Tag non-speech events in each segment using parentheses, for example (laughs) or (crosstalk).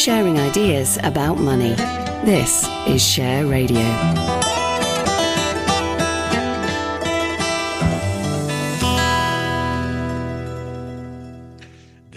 Sharing ideas about money. This is Share Radio.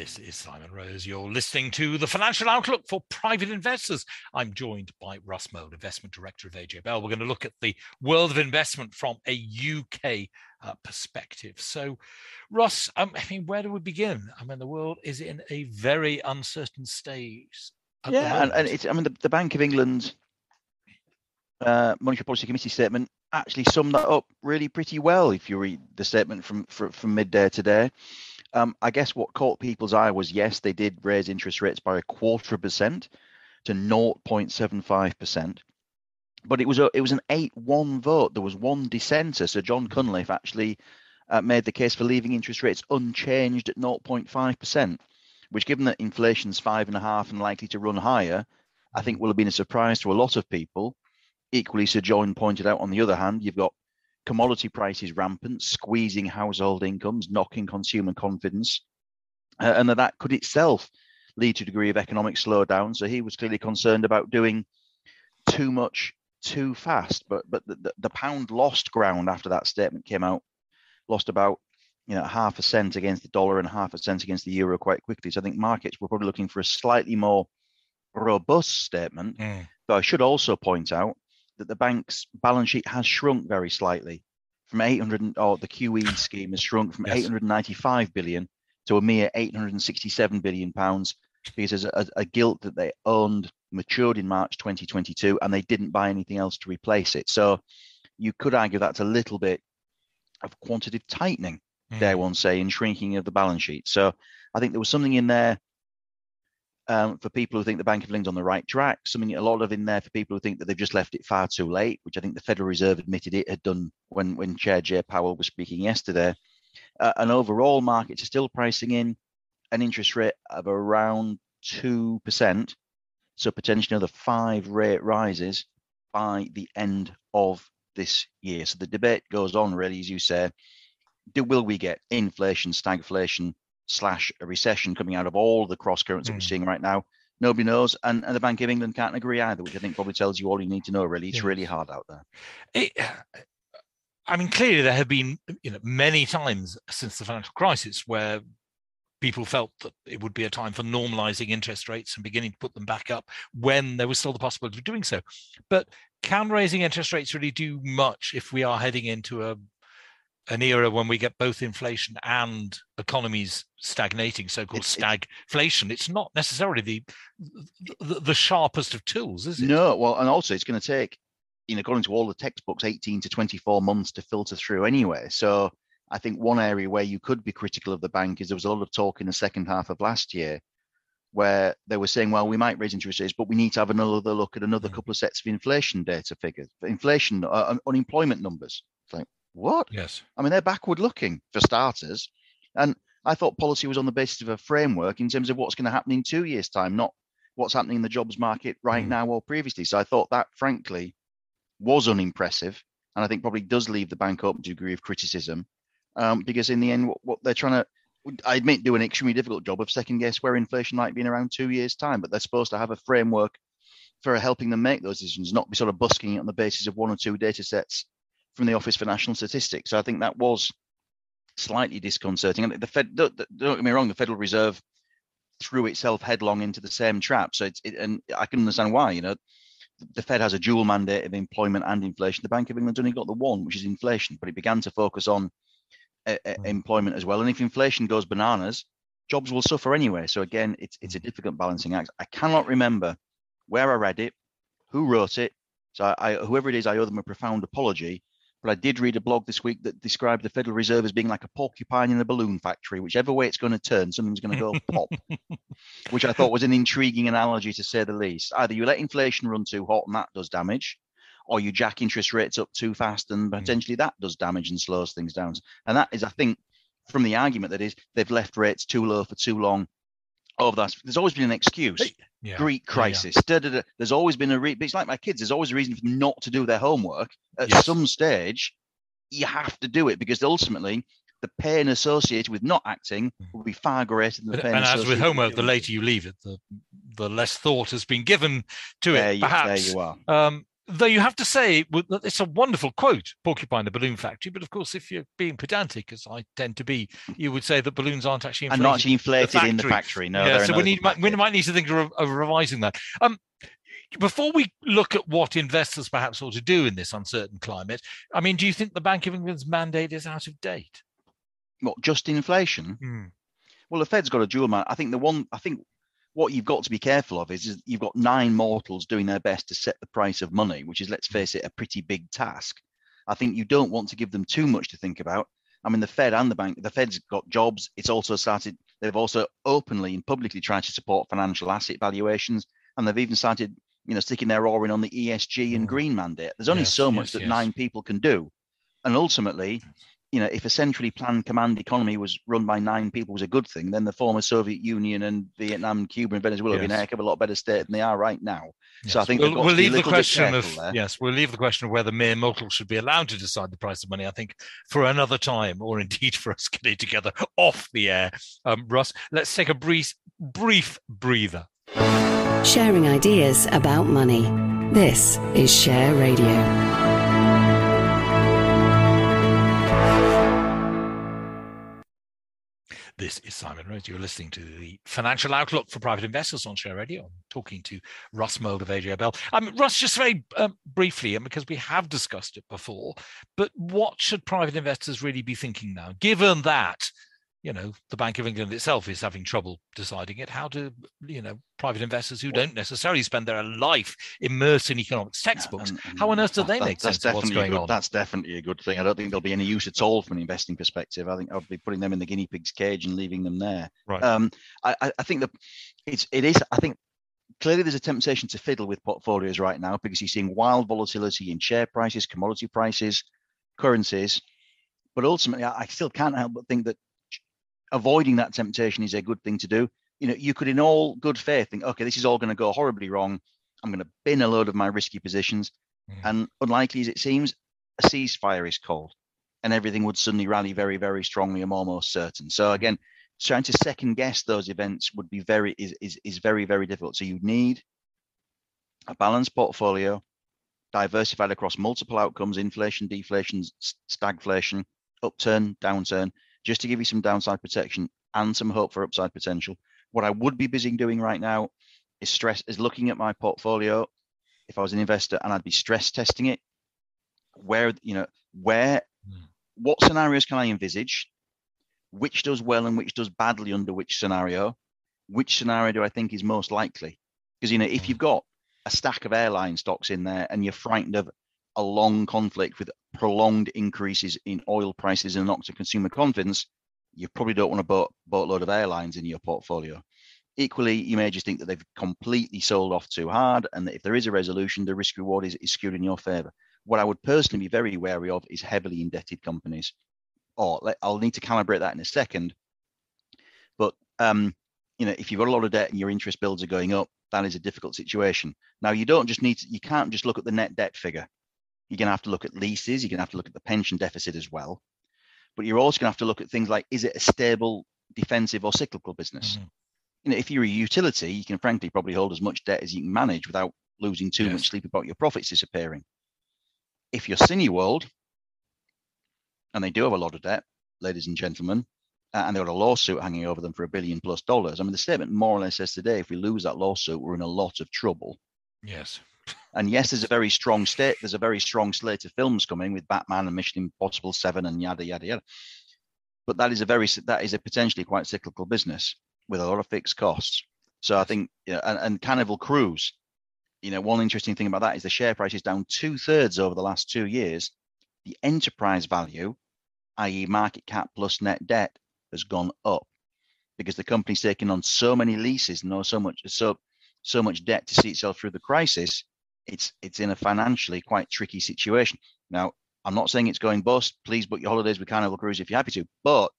This is Simon Rose. You're listening to the Financial Outlook for Private Investors. I'm joined by Russ Mould, Investment Director of AJ Bell. We're going to look at the world of investment from a UK uh, perspective. So, Russ, um, I mean, where do we begin? I mean, the world is in a very uncertain stage. Yeah, and, and, it's, I mean, the, the Bank of England uh, Monetary Policy Committee statement actually summed that up really pretty well if you read the statement from, from, from midday today. Um, I guess what caught people's eye was yes, they did raise interest rates by a quarter of a percent to 0.75%. But it was a it was an eight-one vote. There was one dissenter. So Jon Cunliffe actually uh, made the case for leaving interest rates unchanged at 0.5%, which, given that inflation's five and a half and likely to run higher, I think will have been a surprise to a lot of people. Equally, Sir Jon pointed out. On the other hand, you've got commodity prices rampant, squeezing household incomes, knocking consumer confidence, uh, and that, that could itself lead to a degree of economic slowdown. So he was clearly concerned about doing too much too fast. But but the, the, pound lost ground after that statement came out, lost about you know half a cent against the dollar and half a cent against the euro quite quickly. So I think markets were probably looking for a slightly more robust statement. Mm. But I should also point out that the bank's balance sheet has shrunk very slightly from 800 or the QE scheme has shrunk from yes. 895 billion to a mere 867 billion pounds because there's a, a gilt that they owned matured in March 2022 and they didn't buy anything else to replace it. So you could argue that's a little bit of quantitative tightening, mm. dare one say, in shrinking of the balance sheet. So I think there was something in there um, for people who think the Bank of England's on the right track, something a lot of in there for people who think that they've just left it far too late, which I think the Federal Reserve admitted it had done when when Chair Jay Powell was speaking yesterday. Uh, and overall, markets are still pricing in an interest rate of around two percent, so potentially another five rate rises by the end of this year. So the debate goes on, really, as you say. Do, will we get inflation, stagflation, slash a recession coming out of all the cross currents mm. that we're hmm. seeing right now. Nobody knows, and, and the Bank of England can't agree either, which I think probably tells you all you need to know. Really, it's yeah. really hard out there. It, I mean, clearly there have been you know many times since the financial crisis where people felt that it would be a time for normalizing interest rates and beginning to put them back up when there was still the possibility of doing so. But can raising interest rates really do much if we are heading into a an era when we get both inflation and economies stagnating, so-called it's, stagflation. It's not necessarily the, the, the sharpest of tools, is it? No. Well, and also it's going to take, you know, according to all the textbooks, 18 to 24 months to filter through anyway. So I think one area where you could be critical of the bank is there was a lot of talk in the second half of last year where they were saying, well, we might raise interest rates, but we need to have another look at another mm. couple of sets of inflation data figures, inflation, uh, unemployment numbers. It's like, what? Yes. I mean, they're backward looking for starters. And I thought policy was on the basis of a framework in terms of what's going to happen in two years' time, not what's happening in the jobs market right mm. now or previously. So I thought that, frankly, was unimpressive. And I think probably does leave the bank open to a degree of criticism um, because in the end, what, what they're trying to, I admit, do an extremely difficult job of second guess where inflation might be in around two years' time, but they're supposed to have a framework for helping them make those decisions, not be sort of busking it on the basis of one or two data sets from the Office for National Statistics. So I think that was slightly disconcerting. And the Fed, don't, don't get me wrong, the Federal Reserve threw itself headlong into the same trap. So it's, it, and I can understand why. You know, the Fed has a dual mandate of employment and inflation. The Bank of England's only got the one, which is inflation, but it began to focus on uh, uh, employment as well. And if inflation goes bananas, jobs will suffer anyway. So again, it's it's a difficult balancing act. I cannot remember where I read it, who wrote it. So I, I, whoever it is, I owe them a profound apology But I did read a blog this week that described the Federal Reserve as being like a porcupine in a balloon factory. Whichever way it's going to turn, something's going to go pop. (laughs) Which I thought was an intriguing analogy to say the least. Either you let inflation run too hot and that does damage, or you jack interest rates up too fast and hmm. potentially that does damage and slows things down. And that is, I think, from the argument that is they've left rates too low for too long. Over that, there's always been an excuse. Yeah. Greek Yeah, yeah. crisis. Da, da, da. There's always been a re- it's like my kids. There's always a reason for not to do their homework. At Yes. some stage, you have to do it because ultimately the pain associated with not acting will be far greater than the pain. and as with homework, the later you leave it, the the less thought has been given to there it. you, there Perhaps. you are. Um, though you have to say it's a wonderful quote, "Porcupine the Balloon Factory." But of course, if you're being pedantic, as I tend to be, you would say that balloons aren't actually And inflated. not actually inflated in the factory. No, yeah, so we need might, we might need to think of, of revising that. Um, before we look at what investors perhaps ought to do in this uncertain climate, I mean, do you think the Bank of England's mandate is out of date? What, just inflation. Hmm. Well, the Fed's got a dual mandate. I think the one. I think what you've got to be careful of is, is you've got nine mortals doing their best to set the price of money, which is, let's face it, a pretty big task. I think you don't want to give them too much to think about. I mean, the Fed and the bank, the Fed's got jobs. It's also started. They've also openly and publicly tried to support financial asset valuations, and they've even started, you know, sticking their oar in on the ESG and Mm. green mandate. There's only Yes, so much yes, that yes. nine people can do, and ultimately, you know, if a centrally planned command economy was run by nine people was a good thing, then the former Soviet Union and Vietnam, Cuba, and Venezuela would be in a heck of a lot better state than they are right now. So I think we'll, we'll to be a leave the question of there. yes, we'll leave the question of whether mere mortals should be allowed to decide the price of money. I think for another time, or indeed for us (laughs) getting together off the air. Um, Russ, let's take a brief brief breather. Sharing ideas about money. This is Share Radio. This is Simon Rose. You're listening to the Financial Outlook for Private Investors on Share Radio. I'm talking to Russ Mould of AJ Bell. Um, Russ, just very um, briefly, and because we have discussed it before, but what should private investors really be thinking now, given that, you know, the Bank of England itself is having trouble deciding it? How do, you know, private investors who don't necessarily spend their life immersed in economics textbooks, And- and how on earth do that- they that- make that's sense of what's definitely a going good- on? That's definitely a good thing. I don't think there'll be any use at all from an investing perspective. I think I'll be putting them in the guinea pig's cage and leaving them there. Right. Um, I, I- think that it's it is. I think clearly there's a temptation to fiddle with portfolios right now because you're seeing wild volatility in share prices, commodity prices, currencies. But ultimately, I still can't help but think that avoiding that temptation is a good thing to do. You know, you could, in all good faith, think, okay, this is all going to go horribly wrong. I'm going to bin a load of my risky positions. Mm. And unlikely as it seems, a ceasefire is called, and everything would suddenly rally very, very strongly. I'm almost certain. So again, trying to second guess those events would be very is is, is very, very difficult. So you need a balanced portfolio, diversified across multiple outcomes: inflation, deflation, stagflation, upturn, downturn, just to give you some downside protection and some hope for upside potential. What I would be busy doing right now is stress is looking at my portfolio if I was an investor and I'd be stress testing it. Where you know where Hmm. what scenarios can I envisage? Which does well and which does badly under which scenario? Which scenario do I think is most likely? Because you know if Hmm. you've got a stack of airline stocks in there and you're frightened of a long conflict with prolonged increases in oil prices and knock to consumer confidence, you probably don't want a boat, boatload of airlines in your portfolio. Equally, you may just think that they've completely sold off too hard, and that if there is a resolution, the risk reward is, is skewed in your favor. What I would personally be very wary of is heavily indebted companies. Or let- I'll need to calibrate that in a second. But um, you know, if you've got a lot of debt and your interest bills are going up, that is a difficult situation. Now, you don't just need to, you can't just look at the net debt figure. You're going to have to look at leases. You're going to have to look at the pension deficit as well. But you're also going to have to look at things like is it a stable, defensive, or cyclical business? Mhm. You know, if you're a utility, you can frankly probably hold as much debt as you can manage without losing too Yes. much sleep about your profits disappearing. If you're Cineworld, and they do have a lot of debt, ladies and gentlemen, uh, and they've got a lawsuit hanging over them for a billion plus dollars. I mean, the statement more or less says today, if we lose that lawsuit, we're in a lot of trouble. Yes. And yes, there's a very strong state. There's a very strong slate of films coming with Batman and Mission Impossible Seven and yada yada yada. But that is a very that is a potentially quite cyclical business with a lot of fixed costs. So I think you know, and, and Carnival Cruise, you know, one interesting thing about that is the share price is down two thirds over the last two years, the enterprise value, i.e., market cap plus net debt, has gone up because the company's taken on so many leases and so much so so much debt to see itself through the crisis. It's it's in a financially quite tricky situation. Now, I'm not saying it's going bust. Please book your holidays with Carnival Cruise if you're happy to, but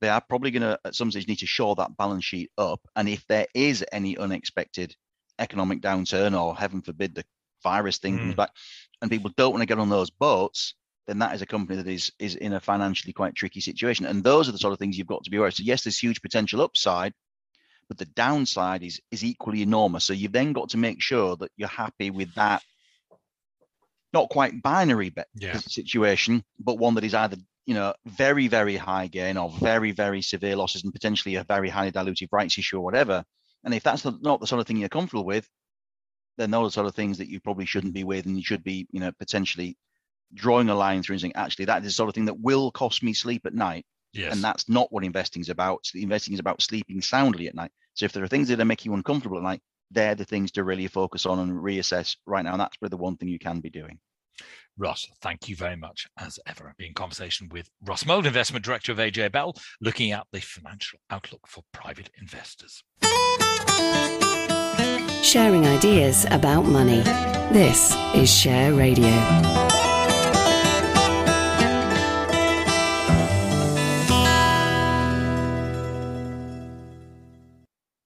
they are probably going to at some stage need to shore that balance sheet up. And if there is any unexpected economic downturn or heaven forbid the virus thing mm. comes back and people don't want to get on those boats, then that is a company that is is in a financially quite tricky situation. And those are the sort of things you've got to be aware of. So yes, there's huge potential upside, but the downside is is equally enormous. So you've then got to make sure that you're happy with that not quite binary yeah. situation, but one that is either you know very very high gain or very very severe losses and potentially a very highly dilutive rights issue or whatever. And if that's not the sort of thing you're comfortable with, then those are the sort of things that you probably shouldn't be with, and you should be you know potentially drawing a line through and saying actually that is the sort of thing that will cost me sleep at night. Yes. And that's not what investing is about. Investing is about sleeping soundly at night. So if there are things that are making you uncomfortable at night, they're the things to really focus on and reassess right now. And that's probably the one thing you can be doing. Russ, thank you very much as ever. Being in conversation with Russ Mould, Investment Director of AJ Bell, looking at the financial outlook for private investors. Sharing ideas about money. This is Share Radio.